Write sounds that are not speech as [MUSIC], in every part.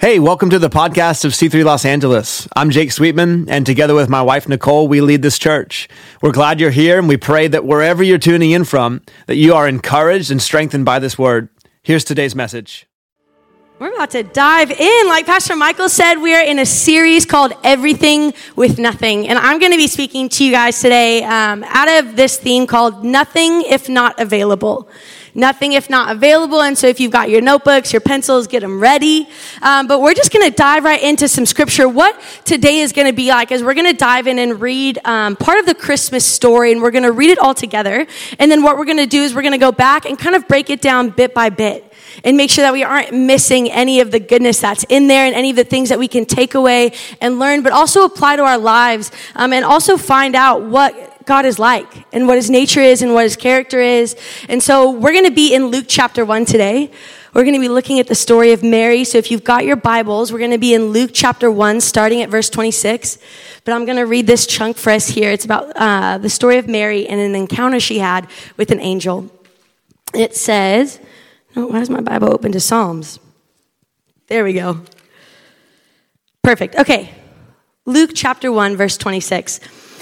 Hey, welcome to the podcast of C3 Los Angeles. I'm Jake Sweetman, and together with my wife Nicole, we lead this church. We're glad you're here, and we pray that wherever you're tuning in from, that you are encouraged and strengthened by this word. Here's today's message. We're about to dive in. Like Pastor Michael said, we are in a series called Everything with Nothing. And I'm going to be speaking to you guys today um, out of this theme called Nothing If Not Available nothing if not available. And so if you've got your notebooks, your pencils, get them ready. Um, but we're just going to dive right into some scripture. What today is going to be like is we're going to dive in and read um, part of the Christmas story, and we're going to read it all together. And then what we're going to do is we're going to go back and kind of break it down bit by bit and make sure that we aren't missing any of the goodness that's in there and any of the things that we can take away and learn, but also apply to our lives um, and also find out what God is like and what his nature is and what his character is. And so we're going to be in Luke chapter 1 today. We're going to be looking at the story of Mary. So if you've got your Bibles, we're going to be in Luke chapter 1, starting at verse 26. But I'm going to read this chunk for us here. It's about uh, the story of Mary and an encounter she had with an angel. It says, oh, why is my Bible open to Psalms? There we go. Perfect. Okay. Luke chapter 1, verse 26.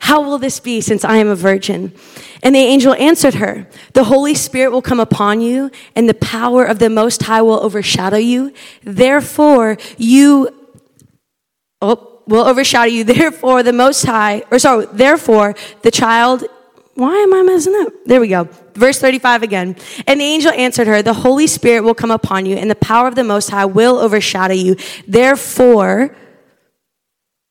How will this be since I am a virgin? And the angel answered her, The Holy Spirit will come upon you, and the power of the Most High will overshadow you. Therefore, you, oh, will overshadow you. Therefore, the Most High, or sorry, therefore, the child, why am I messing up? There we go. Verse 35 again. And the angel answered her, The Holy Spirit will come upon you, and the power of the Most High will overshadow you. Therefore,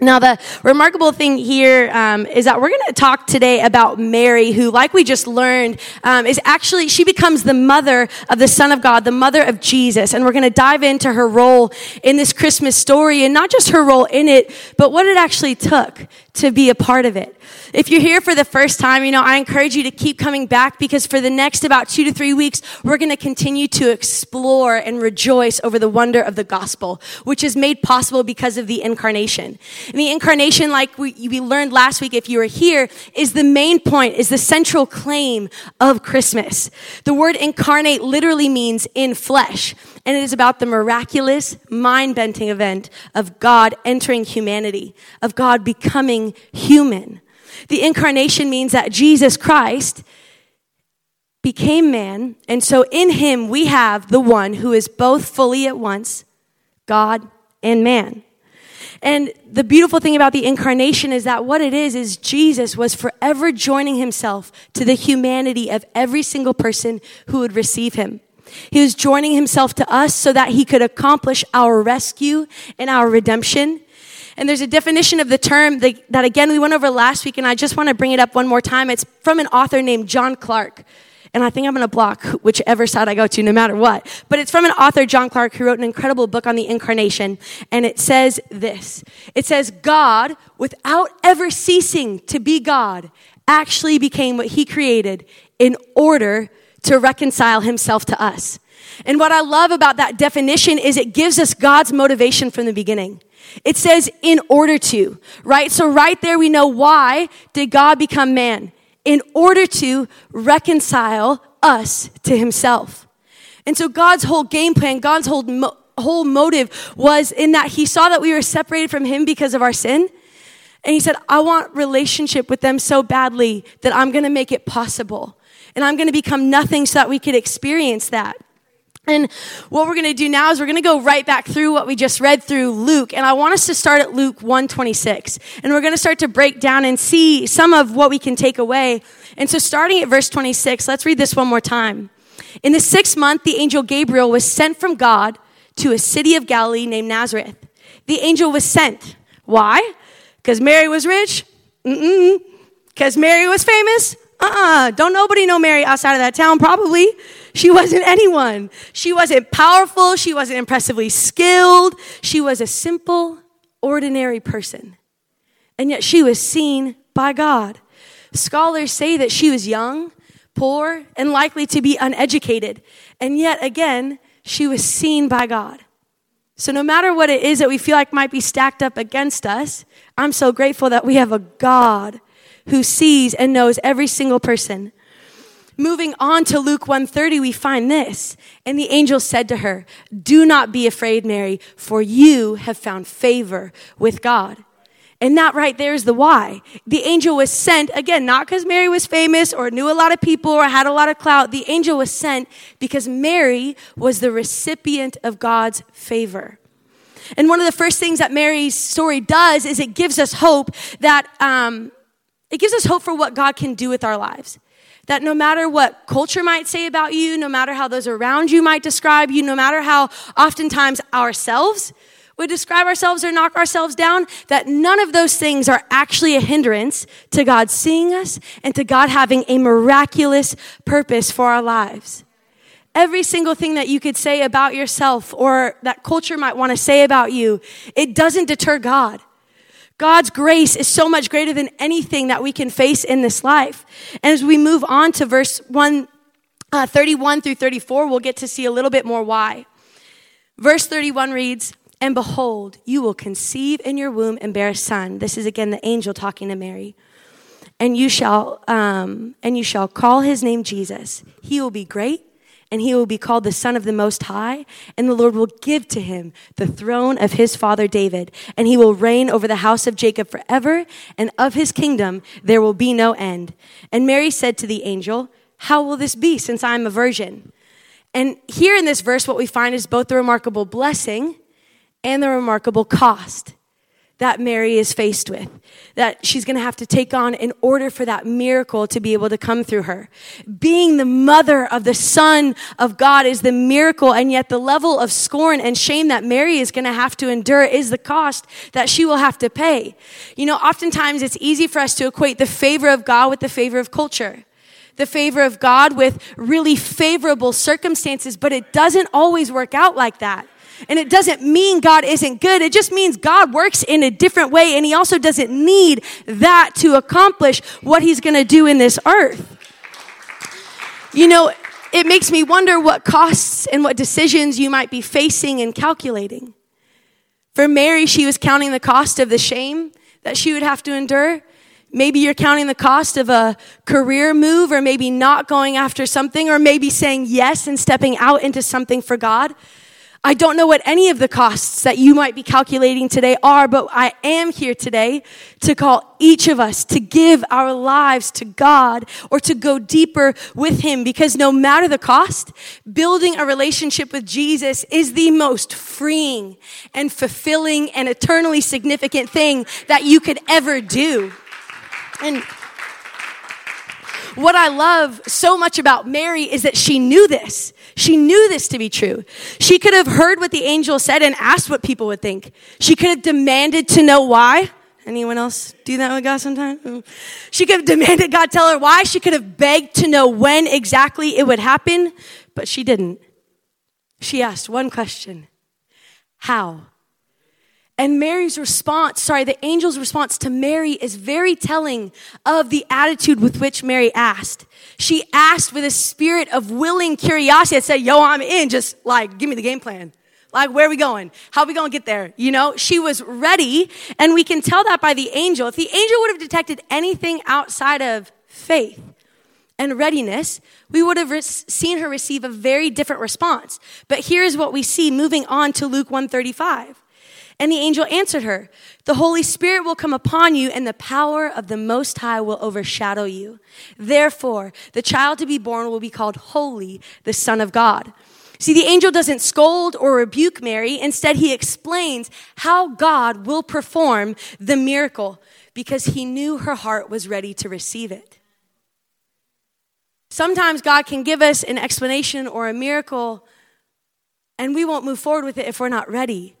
Now, the remarkable thing here um, is that we're going to talk today about Mary, who, like we just learned, um, is actually, she becomes the mother of the Son of God, the mother of Jesus. And we're going to dive into her role in this Christmas story and not just her role in it, but what it actually took to be a part of it. If you're here for the first time, you know, I encourage you to keep coming back because for the next about two to three weeks, we're going to continue to explore and rejoice over the wonder of the gospel, which is made possible because of the incarnation. And the incarnation, like we, we learned last week, if you were here, is the main point, is the central claim of Christmas. The word incarnate literally means in flesh. And it is about the miraculous, mind bending event of God entering humanity, of God becoming human. The incarnation means that Jesus Christ became man, and so in him we have the one who is both fully at once God and man. And the beautiful thing about the incarnation is that what it is, is Jesus was forever joining himself to the humanity of every single person who would receive him. He was joining himself to us so that he could accomplish our rescue and our redemption. And there's a definition of the term that, that, again, we went over last week, and I just want to bring it up one more time. It's from an author named John Clark. And I think I'm going to block whichever side I go to, no matter what. But it's from an author, John Clark, who wrote an incredible book on the incarnation. And it says this It says, God, without ever ceasing to be God, actually became what he created in order to reconcile himself to us. And what I love about that definition is it gives us God's motivation from the beginning. It says in order to, right? So right there we know why did God become man? In order to reconcile us to himself. And so God's whole game plan, God's whole mo- whole motive was in that he saw that we were separated from him because of our sin. And he said, I want relationship with them so badly that I'm going to make it possible. And I'm going to become nothing so that we could experience that. And what we're going to do now is we're going to go right back through what we just read through Luke. And I want us to start at Luke 126. And we're going to start to break down and see some of what we can take away. And so starting at verse 26, let's read this one more time. In the sixth month, the angel Gabriel was sent from God to a city of Galilee named Nazareth. The angel was sent. Why? Because Mary was rich? Mm-mm. Because Mary was famous? Uh-uh. Don't nobody know Mary outside of that town, probably. She wasn't anyone. She wasn't powerful. She wasn't impressively skilled. She was a simple, ordinary person. And yet she was seen by God. Scholars say that she was young, poor, and likely to be uneducated. And yet again, she was seen by God. So no matter what it is that we feel like might be stacked up against us, I'm so grateful that we have a God who sees and knows every single person. Moving on to Luke 130, we find this. And the angel said to her, Do not be afraid, Mary, for you have found favor with God. And that right there is the why. The angel was sent, again, not because Mary was famous or knew a lot of people or had a lot of clout. The angel was sent because Mary was the recipient of God's favor. And one of the first things that Mary's story does is it gives us hope that um, it gives us hope for what God can do with our lives. That no matter what culture might say about you, no matter how those around you might describe you, no matter how oftentimes ourselves would describe ourselves or knock ourselves down, that none of those things are actually a hindrance to God seeing us and to God having a miraculous purpose for our lives. Every single thing that you could say about yourself or that culture might want to say about you, it doesn't deter God. God's grace is so much greater than anything that we can face in this life. And as we move on to verse 1, uh, 31 through 34, we'll get to see a little bit more why. Verse 31 reads, And behold, you will conceive in your womb and bear a son. This is again the angel talking to Mary. And you shall, um, and you shall call his name Jesus. He will be great and he will be called the Son of the Most High, and the Lord will give to him the throne of his father David, and he will reign over the house of Jacob forever, and of his kingdom there will be no end. And Mary said to the angel, How will this be, since I am a virgin? And here in this verse, what we find is both the remarkable blessing and the remarkable cost that Mary is faced with, that she's going to have to take on in order for that miracle to be able to come through her. Being the mother of the Son of God is the miracle, and yet the level of scorn and shame that Mary is going to have to endure is the cost that she will have to pay. You know, oftentimes it's easy for us to equate the favor of God with the favor of culture the favor of God with really favorable circumstances, but it doesn't always work out like that. And it doesn't mean God isn't good. It just means God works in a different way. And he also doesn't need that to accomplish what he's going to do in this earth. You know, it makes me wonder what costs and what decisions you might be facing and calculating. For Mary, she was counting the cost of the shame that she would have to endure. Maybe you're counting the cost of a career move, or maybe not going after something, or maybe saying yes and stepping out into something for God. I don't know what any of the costs that you might be calculating today are, but I am here today to call each of us to give our lives to God or to go deeper with Him because no matter the cost, building a relationship with Jesus is the most freeing and fulfilling and eternally significant thing that you could ever do. And what I love so much about Mary is that she knew this. She knew this to be true. She could have heard what the angel said and asked what people would think. She could have demanded to know why. Anyone else do that with God sometimes? She could have demanded God tell her why. She could have begged to know when exactly it would happen, but she didn't. She asked one question How? And Mary's response, sorry, the angel's response to Mary is very telling of the attitude with which Mary asked. She asked with a spirit of willing curiosity that said, Yo, I'm in, just like, give me the game plan. Like, where are we going? How are we going to get there? You know, she was ready, and we can tell that by the angel. If the angel would have detected anything outside of faith, and readiness, we would have re- seen her receive a very different response. But here's what we see moving on to Luke 135. And the angel answered her, The Holy Spirit will come upon you, and the power of the Most High will overshadow you. Therefore, the child to be born will be called Holy, the Son of God. See, the angel doesn't scold or rebuke Mary. Instead, he explains how God will perform the miracle because he knew her heart was ready to receive it. Sometimes God can give us an explanation or a miracle, and we won't move forward with it if we're not ready.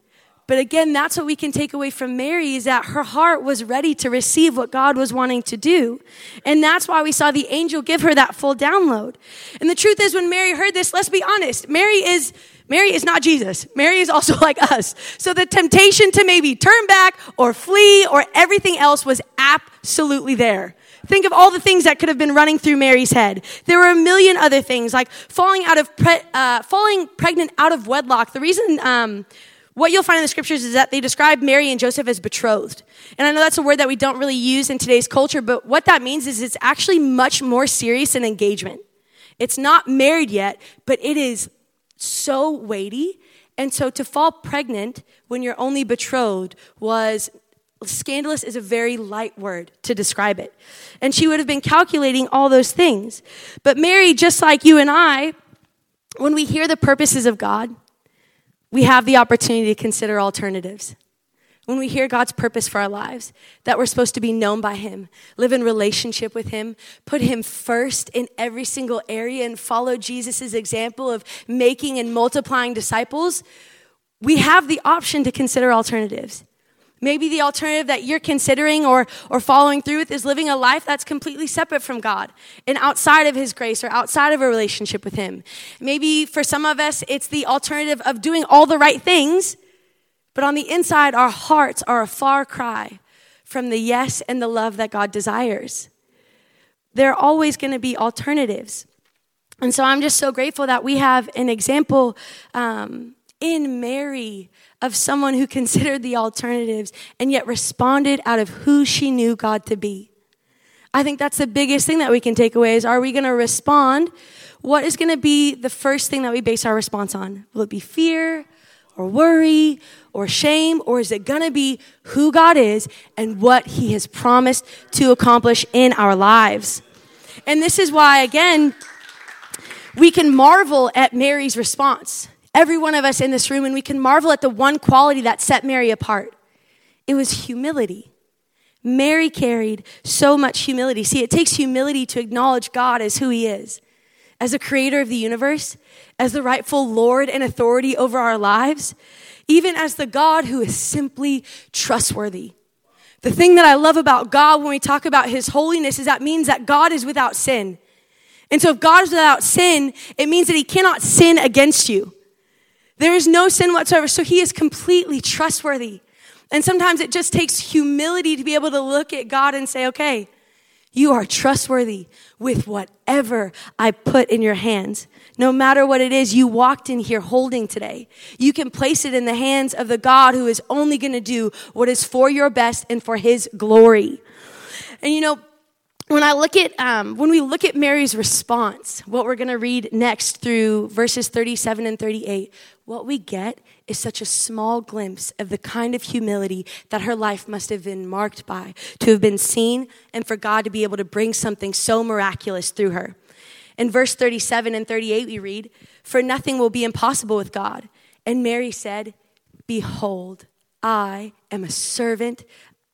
But again, that's what we can take away from Mary is that her heart was ready to receive what God was wanting to do. And that's why we saw the angel give her that full download. And the truth is when Mary heard this, let's be honest, Mary is Mary is not Jesus. Mary is also [LAUGHS] like us. So the temptation to maybe turn back or flee or everything else was absolutely there. Think of all the things that could have been running through Mary's head. There were a million other things, like falling out of pre- uh, falling pregnant out of wedlock. The reason um, what you'll find in the scriptures is that they describe Mary and Joseph as betrothed. And I know that's a word that we don't really use in today's culture, but what that means is it's actually much more serious than engagement. It's not married yet, but it is so weighty. And so to fall pregnant when you're only betrothed was scandalous is a very light word to describe it. And she would have been calculating all those things. But Mary, just like you and I, when we hear the purposes of God, we have the opportunity to consider alternatives. When we hear God's purpose for our lives, that we're supposed to be known by Him, live in relationship with Him, put Him first in every single area, and follow Jesus' example of making and multiplying disciples, we have the option to consider alternatives. Maybe the alternative that you're considering or, or following through with is living a life that's completely separate from God and outside of His grace or outside of a relationship with Him. Maybe for some of us, it's the alternative of doing all the right things, but on the inside, our hearts are a far cry from the yes and the love that God desires. There are always going to be alternatives. And so I'm just so grateful that we have an example um, in Mary of someone who considered the alternatives and yet responded out of who she knew God to be. I think that's the biggest thing that we can take away is are we going to respond? What is going to be the first thing that we base our response on? Will it be fear or worry or shame or is it going to be who God is and what he has promised to accomplish in our lives? And this is why again we can marvel at Mary's response every one of us in this room, and we can marvel at the one quality that set Mary apart. It was humility. Mary carried so much humility. See, it takes humility to acknowledge God as who He is, as the creator of the universe, as the rightful Lord and authority over our lives, even as the God who is simply trustworthy. The thing that I love about God when we talk about His holiness is that means that God is without sin. And so if God is without sin, it means that He cannot sin against you. There is no sin whatsoever. So he is completely trustworthy. And sometimes it just takes humility to be able to look at God and say, okay, you are trustworthy with whatever I put in your hands. No matter what it is you walked in here holding today, you can place it in the hands of the God who is only going to do what is for your best and for his glory. And you know, when I look at um, when we look at Mary's response, what we're going to read next through verses 37 and 38, what we get is such a small glimpse of the kind of humility that her life must have been marked by to have been seen and for God to be able to bring something so miraculous through her. In verse 37 and 38, we read, For nothing will be impossible with God. And Mary said, Behold, I am a servant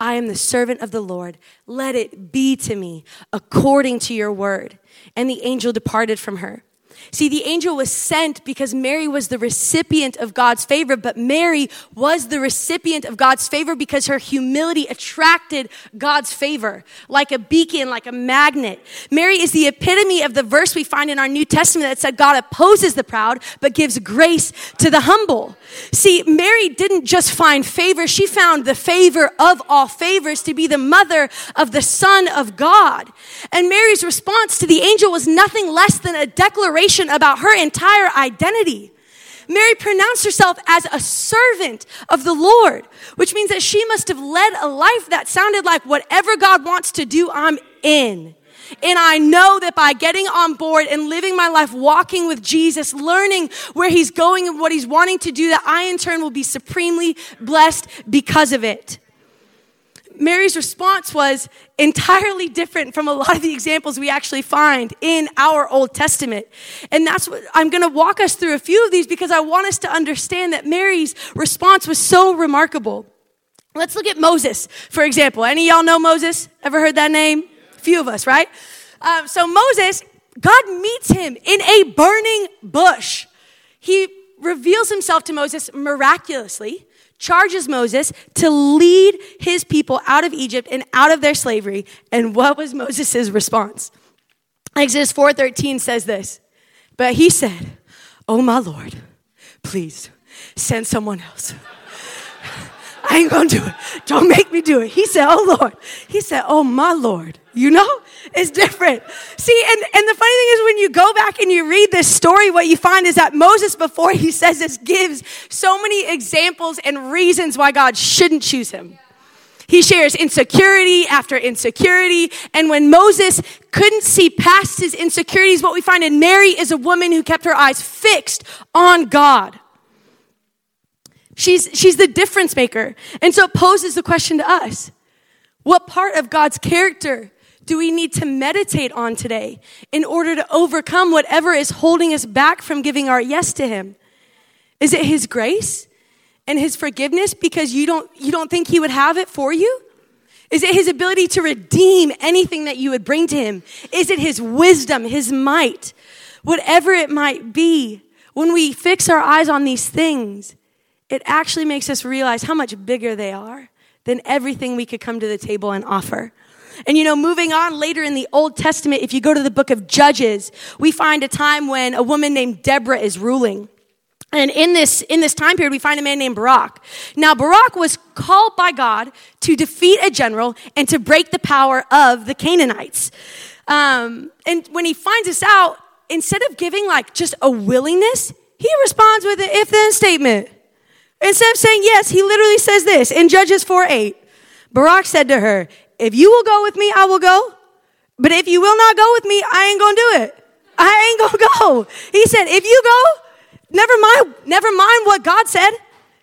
I am the servant of the Lord. Let it be to me according to your word. And the angel departed from her. See, the angel was sent because Mary was the recipient of God's favor, but Mary was the recipient of God's favor because her humility attracted God's favor like a beacon, like a magnet. Mary is the epitome of the verse we find in our New Testament that said God opposes the proud, but gives grace to the humble. See, Mary didn't just find favor, she found the favor of all favors to be the mother of the Son of God. And Mary's response to the angel was nothing less than a declaration about her entire identity. Mary pronounced herself as a servant of the Lord, which means that she must have led a life that sounded like whatever God wants to do, I'm in. And I know that by getting on board and living my life walking with Jesus, learning where he's going and what he's wanting to do, that I in turn will be supremely blessed because of it. Mary's response was entirely different from a lot of the examples we actually find in our Old Testament. And that's what I'm going to walk us through a few of these because I want us to understand that Mary's response was so remarkable. Let's look at Moses, for example. Any y'all know Moses? Ever heard that name? A few of us, right? Um, so Moses, God meets him in a burning bush. He reveals himself to Moses miraculously charges Moses to lead his people out of Egypt and out of their slavery. And what was Moses' response? Exodus 4:13 says this. But he said, "Oh my Lord, please send someone else." I ain't gonna do it. Don't make me do it. He said, Oh Lord. He said, Oh my Lord. You know? It's different. See, and, and the funny thing is when you go back and you read this story, what you find is that Moses, before he says this, gives so many examples and reasons why God shouldn't choose him. He shares insecurity after insecurity. And when Moses couldn't see past his insecurities, what we find in Mary is a woman who kept her eyes fixed on God. She's, she's the difference maker. And so it poses the question to us. What part of God's character do we need to meditate on today in order to overcome whatever is holding us back from giving our yes to Him? Is it His grace and His forgiveness because you don't, you don't think He would have it for you? Is it His ability to redeem anything that you would bring to Him? Is it His wisdom, His might? Whatever it might be, when we fix our eyes on these things, it actually makes us realize how much bigger they are than everything we could come to the table and offer. And you know, moving on later in the Old Testament, if you go to the book of Judges, we find a time when a woman named Deborah is ruling. And in this, in this time period, we find a man named Barak. Now, Barak was called by God to defeat a general and to break the power of the Canaanites. Um, and when he finds this out, instead of giving like just a willingness, he responds with an if then statement. Instead of saying yes, he literally says this in Judges 4 8. Barak said to her, If you will go with me, I will go. But if you will not go with me, I ain't gonna do it. I ain't gonna go. He said, If you go, never mind, never mind what God said.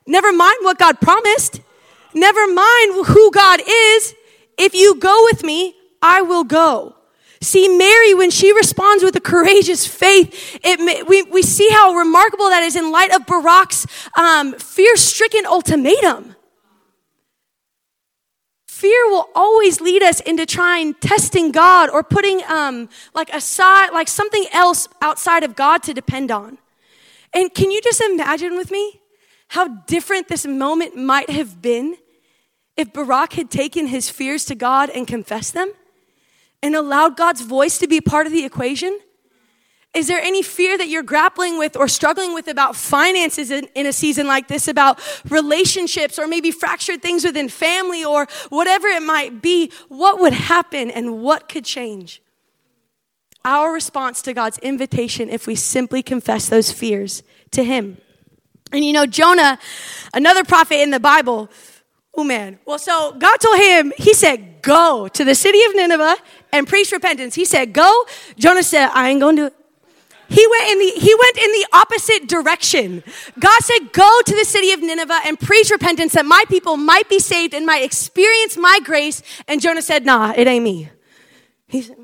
Never mind what God promised. Never mind who God is. If you go with me, I will go. See, Mary, when she responds with a courageous faith, it, we, we see how remarkable that is in light of Barak's um, fear stricken ultimatum. Fear will always lead us into trying testing God or putting um, like aside, like something else outside of God to depend on. And can you just imagine with me how different this moment might have been if Barak had taken his fears to God and confessed them? And allowed God's voice to be part of the equation? Is there any fear that you're grappling with or struggling with about finances in, in, a season like this, about relationships or maybe fractured things within family or whatever it might be? What would happen and what could change? Our response to God's invitation if we simply confess those fears to Him. And you know, Jonah, another prophet in the Bible, Oh man. Well, so God told him, He said, Go to the city of Nineveh and preach repentance. He said, Go. Jonah said, I ain't gonna do it. He went in the he went in the opposite direction. God said, "Go to the city of Nineveh and preach repentance that my people might be saved and might experience my grace." And Jonah said, "Nah, it ain't me." He said,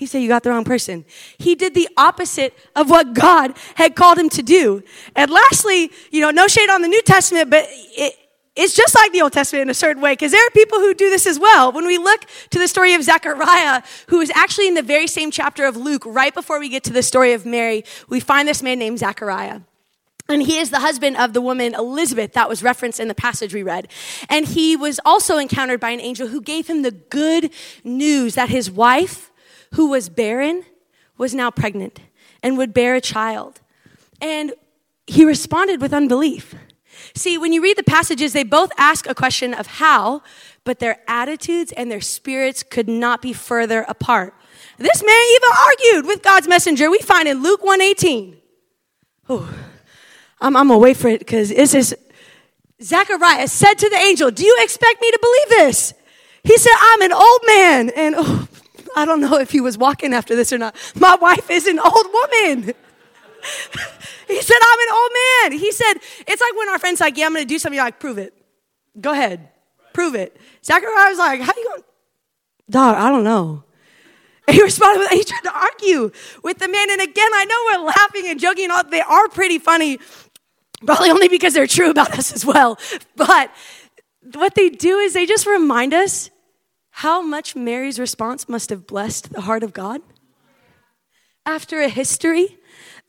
he said, You got the wrong person. He did the opposite of what God had called him to do. And lastly, you know, no shade on the New Testament, but it, it's just like the Old Testament in a certain way, because there are people who do this as well. When we look to the story of Zechariah, who is actually in the very same chapter of Luke, right before we get to the story of Mary, we find this man named Zechariah. And he is the husband of the woman Elizabeth that was referenced in the passage we read. And he was also encountered by an angel who gave him the good news that his wife, who was barren, was now pregnant and would bear a child. And he responded with unbelief. See, when you read the passages, they both ask a question of how, but their attitudes and their spirits could not be further apart. This man even argued with God's messenger. We find in Luke 118. Oh, I'm, I'm gonna wait for it because it says, Zechariah said to the angel, Do you expect me to believe this? He said, I'm an old man. And oh, I don't know if he was walking after this or not. My wife is an old woman. [LAUGHS] he said, I'm an old man. He said, it's like when our friend's like, yeah, I'm going to do something. You're like, prove it. Go ahead. Prove it. Zechariah was like, how you going? Dog, I don't know. And he responded with, he tried to argue with the man. And again, I know we're laughing and joking and all, they are pretty funny, probably only because they're true about us as well. But what they do is they just remind us how much Mary's response must have blessed the heart of God. After a history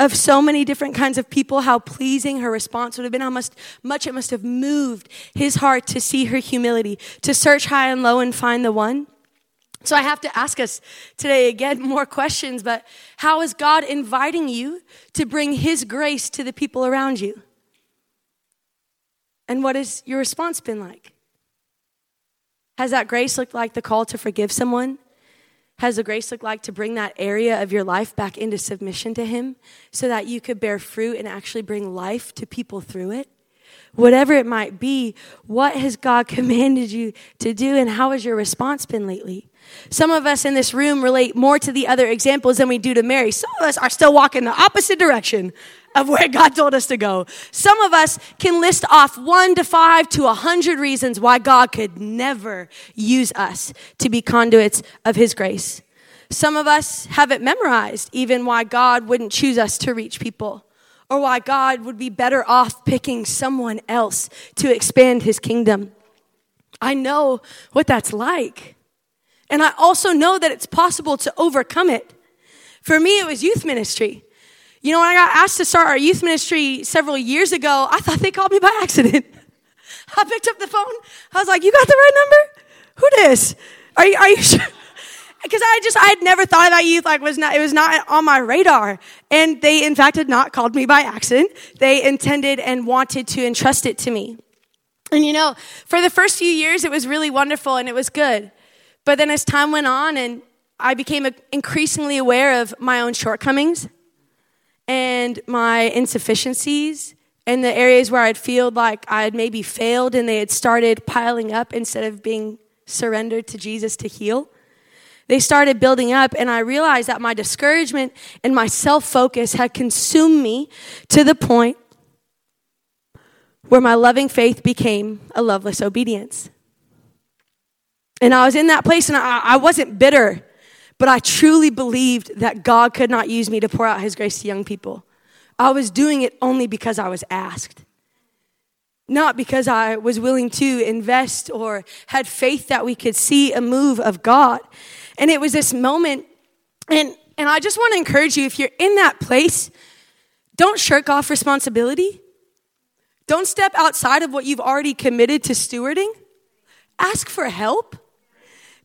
of so many different kinds of people, how pleasing her response would have been, how much, much it must have moved his heart to see her humility, to search high and low and find the one. So I have to ask us today again [LAUGHS] more questions, but how is God inviting you to bring his grace to the people around you? And what has your response been like? Has that grace looked like the call to forgive someone? Has the grace looked like to bring that area of your life back into submission to Him so that you could bear fruit and actually bring life to people through it? Whatever it might be, what has God [LAUGHS] commanded you to do and how has your response been lately? Some of us in this room relate more to the other examples than we do to Mary. Some of us are still walking the opposite direction of where [LAUGHS] God told us to go. Some of us can list off one to five to a hundred reasons why God could never use us to be conduits of His grace. Some of us have it memorized, even why God wouldn't choose us to reach people, or why God would be better off picking someone else to expand His kingdom. I know what that's like. And I also know that it's possible to overcome it. For me, it was youth ministry. You know, when I got asked to start our youth ministry several years ago, I thought they called me by accident. [LAUGHS] I picked up the phone. I was like, "You got the right number? Who this? Are you? Are you sure?" [LAUGHS] Because I just I had never thought about youth. Like was not it was not on my radar. And they in fact had not called me by accident. They intended and wanted to entrust it to me. And you know, for the first few years, it was really wonderful and it was good. But then as time went on, and I became increasingly aware of my own shortcomings and my insufficiencies and the areas where I'd feel like I had maybe failed and they had started piling up instead of being surrendered to Jesus to heal. They started building up, and I realized that my discouragement and my self focus had consumed me to the point where my loving faith became a loveless obedience. And I was in that place, and I, I wasn't bitter. But I truly believed that God could not use me to pour out his grace to young people. I was doing it only because I was asked. Not because I was willing to invest or had faith that we could see a move of God. And it was this moment, and, and I just want to encourage you if you're in that place, don't shirk off responsibility. Don't step outside of what you've already committed to stewarding. Ask for help.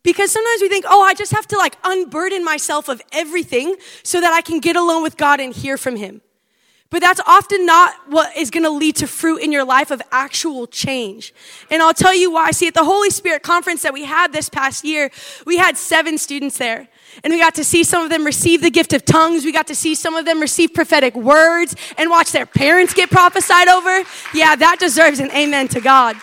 Because sometimes we think, oh, I just have to like unburden myself of everything so that I can get alone with God and hear from Him. But that's often not what is going to lead to fruit in your life of actual change. And I'll tell you why. See, at the Holy Spirit conference that we had this past year, we had seven students there. And we got to see some of them receive the gift of tongues. We got to see some of them receive prophetic words and watch their parents get prophesied over. Yeah, that deserves an amen to God.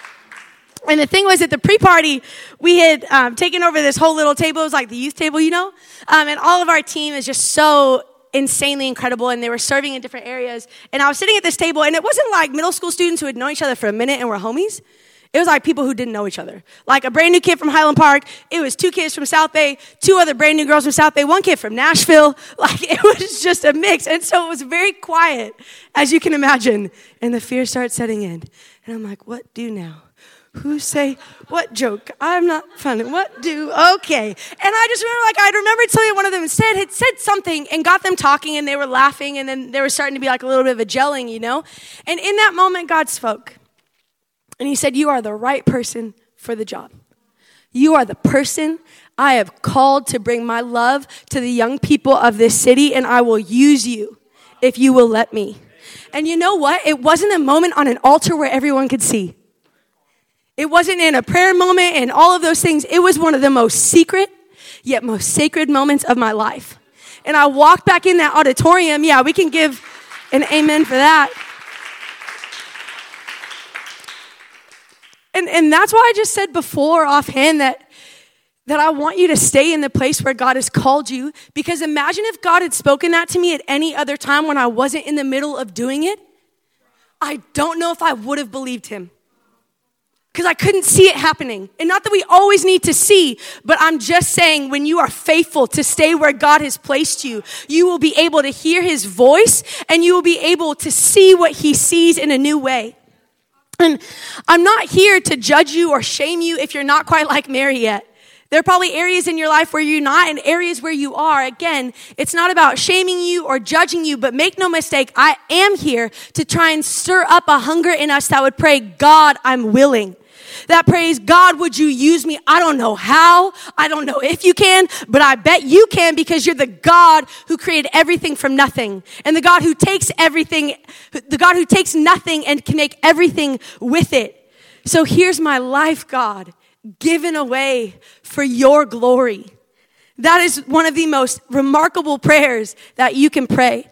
And the thing was, at the pre-party, we had um, taken over this whole little table. It was like the youth table, you know. Um, and all of our team is just so insanely incredible, and they were serving in different areas. And I was sitting at this table, and it wasn't like middle school students who had known each other for a minute and were homies. It was like people who didn't know each other. Like a brand new kid from Highland Park. It was two kids from South Bay, two other brand new girls from South Bay, one kid from Nashville. [LAUGHS] Like it was just a mix. And so it was very quiet, as you can imagine. And the fear starts setting in. And I'm like, what do now? Who say what joke? I'm not funny. What do? Okay. And I just remember, like, I remember telling one of them said had said something and got them talking, and they were laughing, and then there was starting to be like a little bit of a gelling, you know. And in that moment, God spoke, and He said, "You are the right person for the job. You are the person." I have called to bring my love to the young people of this city, and I will use you if you will let me. And you know what? It wasn't a moment on an altar where everyone could see. It wasn't in a prayer moment and all of those things. It was one of the most secret, yet most sacred moments of my life. And I walked back in that auditorium. Yeah, we can give an amen for that. And, and that's why I just said before offhand that that I want you to stay in the place where God has called you. Because imagine if God had spoken that to me at any other time when I wasn't in the middle of doing it. I don't know if I would have believed him. Because I couldn't see it happening. And not that we always need to see, but I'm just saying when you are faithful to stay where God has placed you, you will be able to hear his voice and you will be able to see what he sees in a new way. And I'm not here to judge you or shame you if you're not quite like Mary yet. There are probably areas in your life where you're not and areas where you are. Again, it's not about shaming you or judging you, but make no mistake, I am here to try and stir up a hunger in us that would pray, God, I'm willing that prays, God, would you use me? I don't know how. I don't know if you can, but I bet you can because you're the God who created everything from nothing. And the God who takes everything, the God who takes nothing and can make everything with it. So here's my life, God given away for your glory. That is one of the most remarkable prayers that you can pray.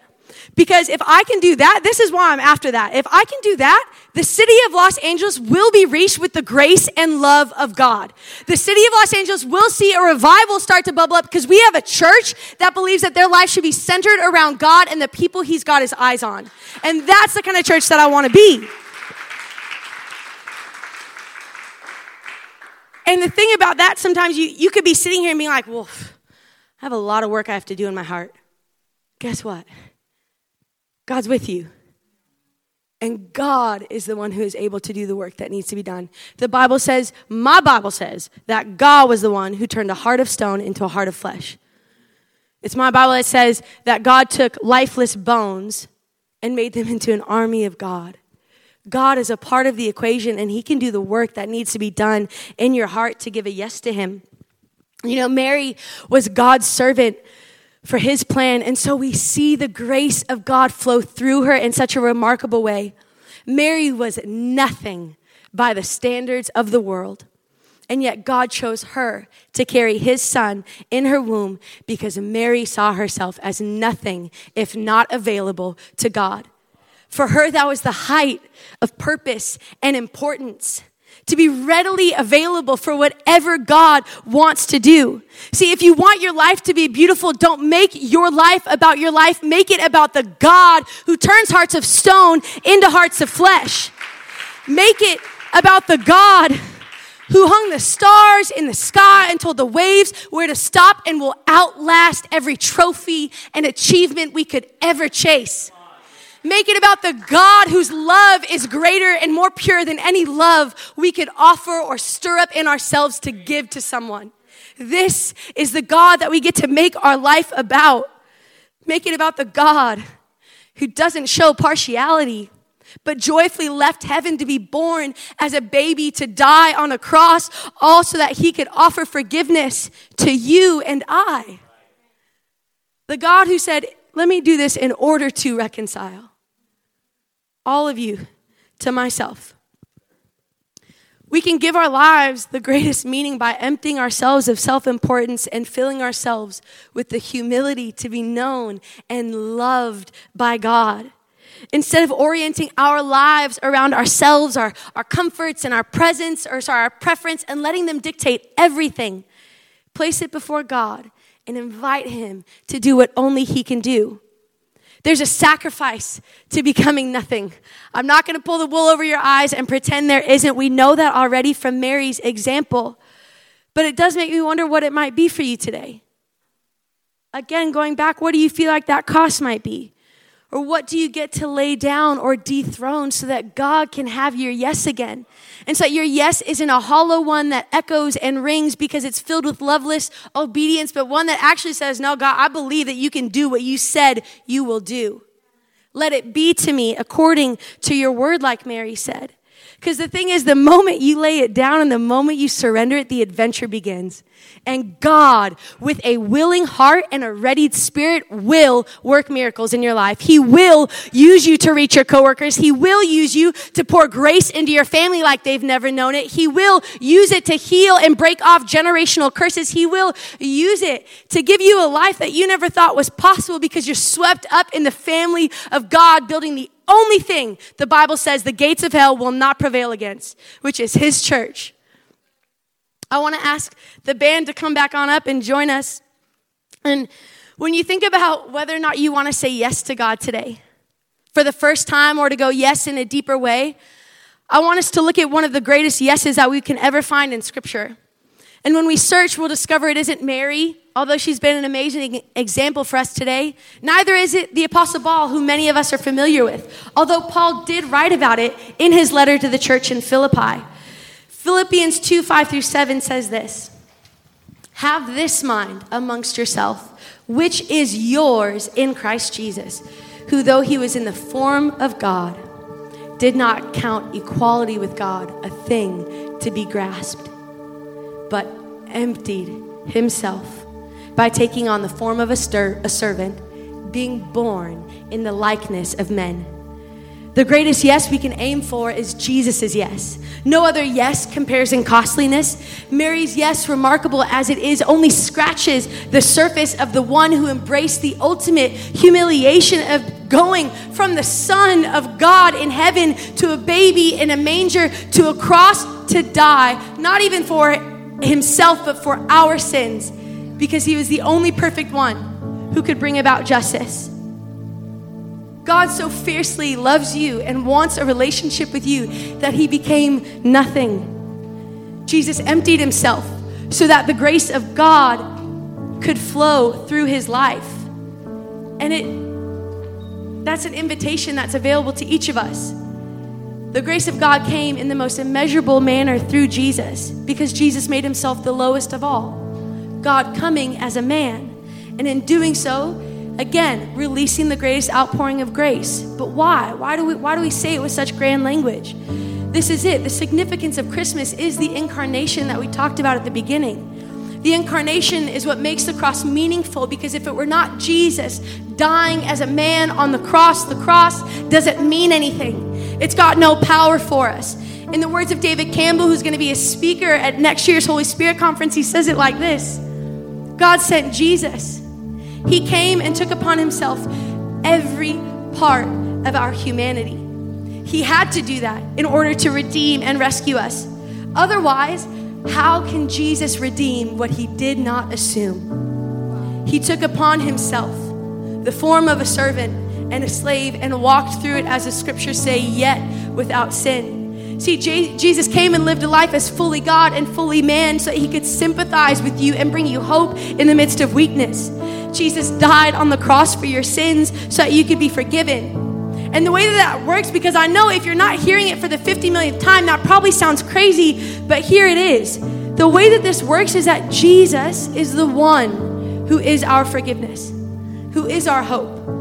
Because if I can do that, this is why I'm after that. If I can do that, the city of Los Angeles will be reached with the grace and love of God. The city of Los Angeles will see a revival start to bubble up because we have a church that believes that their life should be centered around God and the people He's got His eyes on. And that's the kind of church that I want to be. And the thing about that, sometimes you, you could be sitting here and being like, well, I have a lot of work I have to do in my heart. Guess what? God's with you. And God is the one who is able to do the work that needs to be done. The Bible says, my Bible says, that God was the one who turned a heart of stone into a heart of flesh. It's my Bible that says that God took lifeless bones and made them into an army of God. God is a part of the equation and He can do the work that needs to be done in your heart to give a yes to Him. You know, Mary was God's servant for His plan, and so we see the grace of God flow through her in such a remarkable way. Mary was nothing by the standards of the world. And yet God chose her to carry his son in her womb because Mary saw herself as nothing if not available to God. For her, that was the height of purpose and importance to be readily available for whatever God wants to do. See, if you want your life to be beautiful, don't make your life about your life. Make it about the God who turns hearts of stone into hearts of flesh. Make it about the God who hung the stars in the sky and told the waves where to stop and will outlast every trophy and achievement we could ever chase. Make it about the God whose love is greater and more pure than any love we could offer or stir up in ourselves to give to someone. This is the God that we get to make our life about. Make it about the God who doesn't show partiality, but joyfully left heaven to be born as a baby to die on a cross, all so that he could offer forgiveness to you and I. The God who said, Let me do this in order to reconcile all of you, to myself. We can give our lives the greatest meaning by emptying ourselves of self importance and filling ourselves with the humility to be known and loved by God. Instead of orienting our lives around ourselves, our, our comforts, and our presence, or sorry, our preference, and letting them dictate everything, place it before God and invite Him to do what only He can do. There's a sacrifice to becoming nothing. I'm not going to pull the wool over your eyes and pretend there isn't. We know that already from Mary's example. But it does make me wonder what it might be for you today. Again, going back, what do you feel like that cost might be? Or what do you get to lay down or dethrone so that God can have your yes again? And so your yes isn't a hollow one that echoes and rings because it's filled with loveless obedience, but one that actually says, No, God, I believe that you can do what you said you will do. Let it be to me according to your word, like Mary said. Because the thing is, the moment you lay it down and the moment you surrender it, the adventure begins. And God, with a willing heart and a ready spirit, will work miracles in your life. He will use you to reach your coworkers. He will use you to pour grace into your family like they've never known it. He will use it to heal and break off generational curses. He will use it to give you a life that you never thought was possible because you're swept up in the family of God, building the only thing the Bible says the gates of hell will not prevail against, which is His church. I want to ask the band to come back on up and join us. And when you think about whether or not you want to say yes to God today, for the first time or to go yes in a deeper way, I want us to look at one of the greatest yeses that we can ever find in Scripture. And when we search, we'll discover it isn't Mary, although she's been an amazing example for us today. Neither is it the Apostle Paul, who many of us are familiar with, although Paul did write about it in his letter to the church in Philippi. Philippians 2 5 through 7 says this Have this mind amongst yourself, which is yours in Christ Jesus, who, though he was in the form of God, did not count equality with God a thing to be grasped but emptied himself by taking on the form of a, stir, a servant, being born in the likeness of men. The greatest yes we can aim for is Jesus' yes. No other yes compares in costliness. Mary's yes, remarkable as it is, only scratches the surface of the one who embraced the ultimate humiliation of going from the Son of God in heaven to a baby in a manger to a cross to die, not even for himself, but for our sins, because he was the only perfect one who could bring about justice. God so fiercely loves you and wants a relationship with you that he became nothing. Jesus emptied himself so that the grace of God could flow through his life. And it that's an invitation that's available to each of us. The grace of God came in the most immeasurable manner through Jesus because Jesus made himself the lowest of all. God coming as a man. And in doing so, again, releasing the greatest outpouring of grace. But why? Why do we why do we say it with such grand language? This is it. The significance of Christmas is the incarnation that we talked about at the beginning. The incarnation is what makes the cross meaningful because if it were not Jesus dying as a man on the cross, the cross doesn't mean anything. It's got no power for us. In the words of David Campbell, who's going to be a speaker at next year's Holy Spirit conference, he says it like this God sent Jesus. He came and took upon himself every part of our humanity. He had to do that in order to redeem and rescue us. Otherwise, how can Jesus redeem what he did not assume? He took upon himself the form of a servant and a slave and walked through it, as the scriptures say, yet without sin. See, J- Jesus came and lived a life as fully God and fully man so that he could sympathize with you and bring you hope in the midst of weakness. Jesus died on the cross for your sins so that you could be forgiven. And the way that that works, because I know if you're not hearing it for the 50 millionth time, that probably sounds crazy, but here it is. The way that this works is that Jesus is the one who is our forgiveness, who is our hope.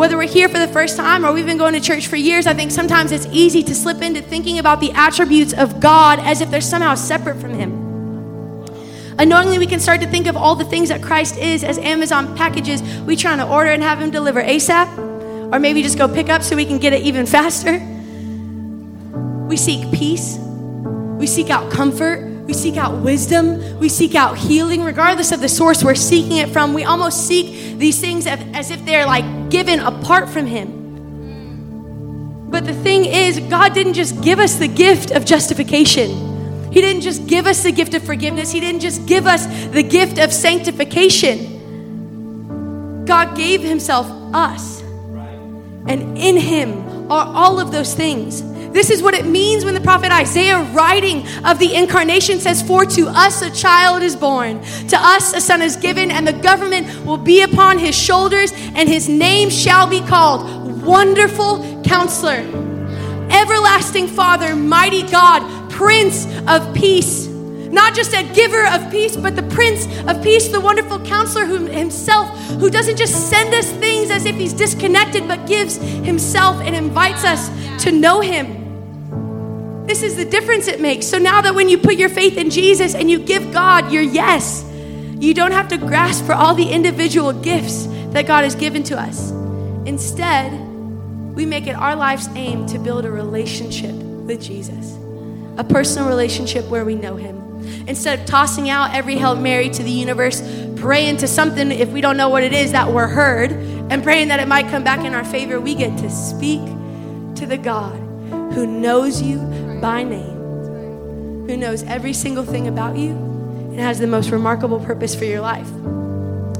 Whether we're here for the first time or we've been going to church for years, I think sometimes it's easy to slip into thinking about the attributes of God as if they're somehow separate from Him. Unknowingly, we can start to think of all the things that Christ is as Amazon packages we trying to order and have Him deliver ASAP, or maybe just go pick up so we can get it even [LAUGHS] faster. We seek peace, we seek out comfort, we seek out wisdom. We seek out healing, regardless of the source we're seeking it from. We almost seek these things as if they're like given apart from Him. But the thing is, God didn't just give us the gift of justification, He didn't just give us the gift of forgiveness, He didn't just give us the gift of sanctification. God gave Himself us. And in Him are all of those things. This is what it means when the prophet Isaiah, writing of the incarnation, says, For to us a child is born, to us a son is given, and the government will be upon his shoulders, and his name shall be called Wonderful Counselor, Everlasting Father, Mighty God, Prince of Peace. Not just a giver of peace, but the Prince of Peace, the wonderful counselor who himself, who doesn't just send us things as if he's disconnected, but gives himself and invites us to know him. This is the difference it makes. So now that when you put your faith in Jesus and you give God your yes, you don't have to grasp for all the individual gifts that God has given to us. Instead, we make it our life's aim to build a relationship with Jesus, a personal relationship where we know Him. Instead of tossing out every Hail Mary to the universe, praying to something if we don't know what it is that we're heard, and praying that it might come back in our favor, we get to speak to the God who knows you by name, who knows every single thing about you and has the most remarkable purpose for your life.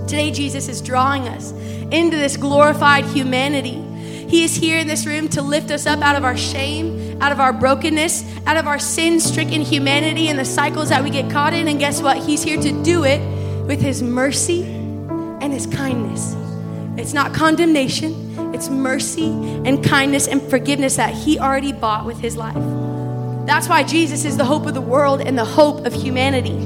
Today, Jesus is drawing us into this glorified humanity. He is here in this room to lift us up out of our shame, out of our brokenness, out of our sin stricken humanity and the cycles that we get caught in. And guess what? He's here to do it with His mercy and His kindness. It's not condemnation, it's mercy and kindness and forgiveness that He already bought with His life. That's why Jesus is the hope of the world and the hope of humanity.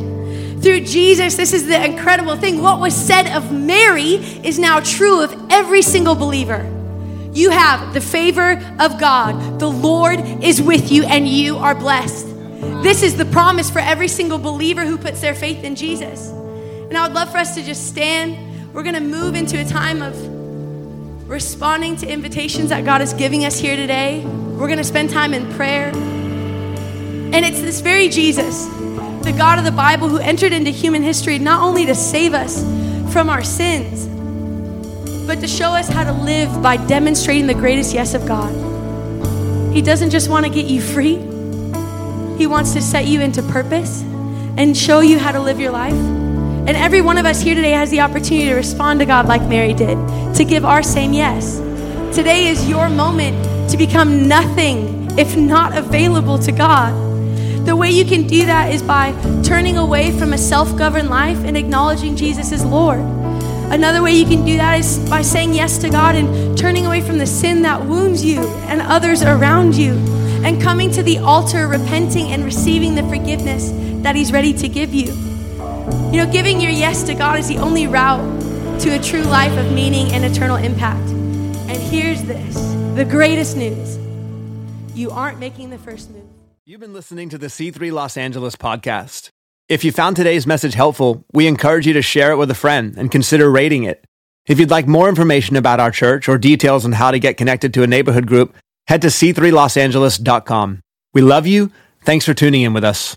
Through Jesus, this is the incredible thing. What was said of Mary is now true of every single believer. You have the favor of God. The Lord is with you, and you are blessed. This is the promise for every single believer who puts their faith in Jesus. And I would love for us to just stand. We're going to move into a time of responding to invitations that God is giving us here today. We're going to spend time in prayer. And it's this very Jesus the God of the Bible who entered into human history not only to save us from our sins, but to show us how to live by demonstrating the greatest yes of God. He doesn't just want to get you free, He wants to set you into purpose and show you how to live your life. And every one of us here today has the opportunity to respond to God like Mary did, to give our same yes. Today is your moment to become nothing if not available to God. The way you can do that is by turning away from a self governed life and acknowledging Jesus as Lord. Another way you can do that is by saying yes to God and turning away from the sin that wounds you and others around you and coming to the altar, repenting and receiving the forgiveness that He's ready to give you. You know, giving your yes to God is the only route to a true life of meaning and eternal impact. And here's this the greatest news you aren't making the first move. You've been listening to the C3 Los Angeles podcast. If you found today's message helpful, we encourage you to share it with a friend and consider rating it. If you'd like more information about our church or details on how to get connected to a neighborhood group, head to c3losangeles.com. We love you. Thanks for tuning in with us.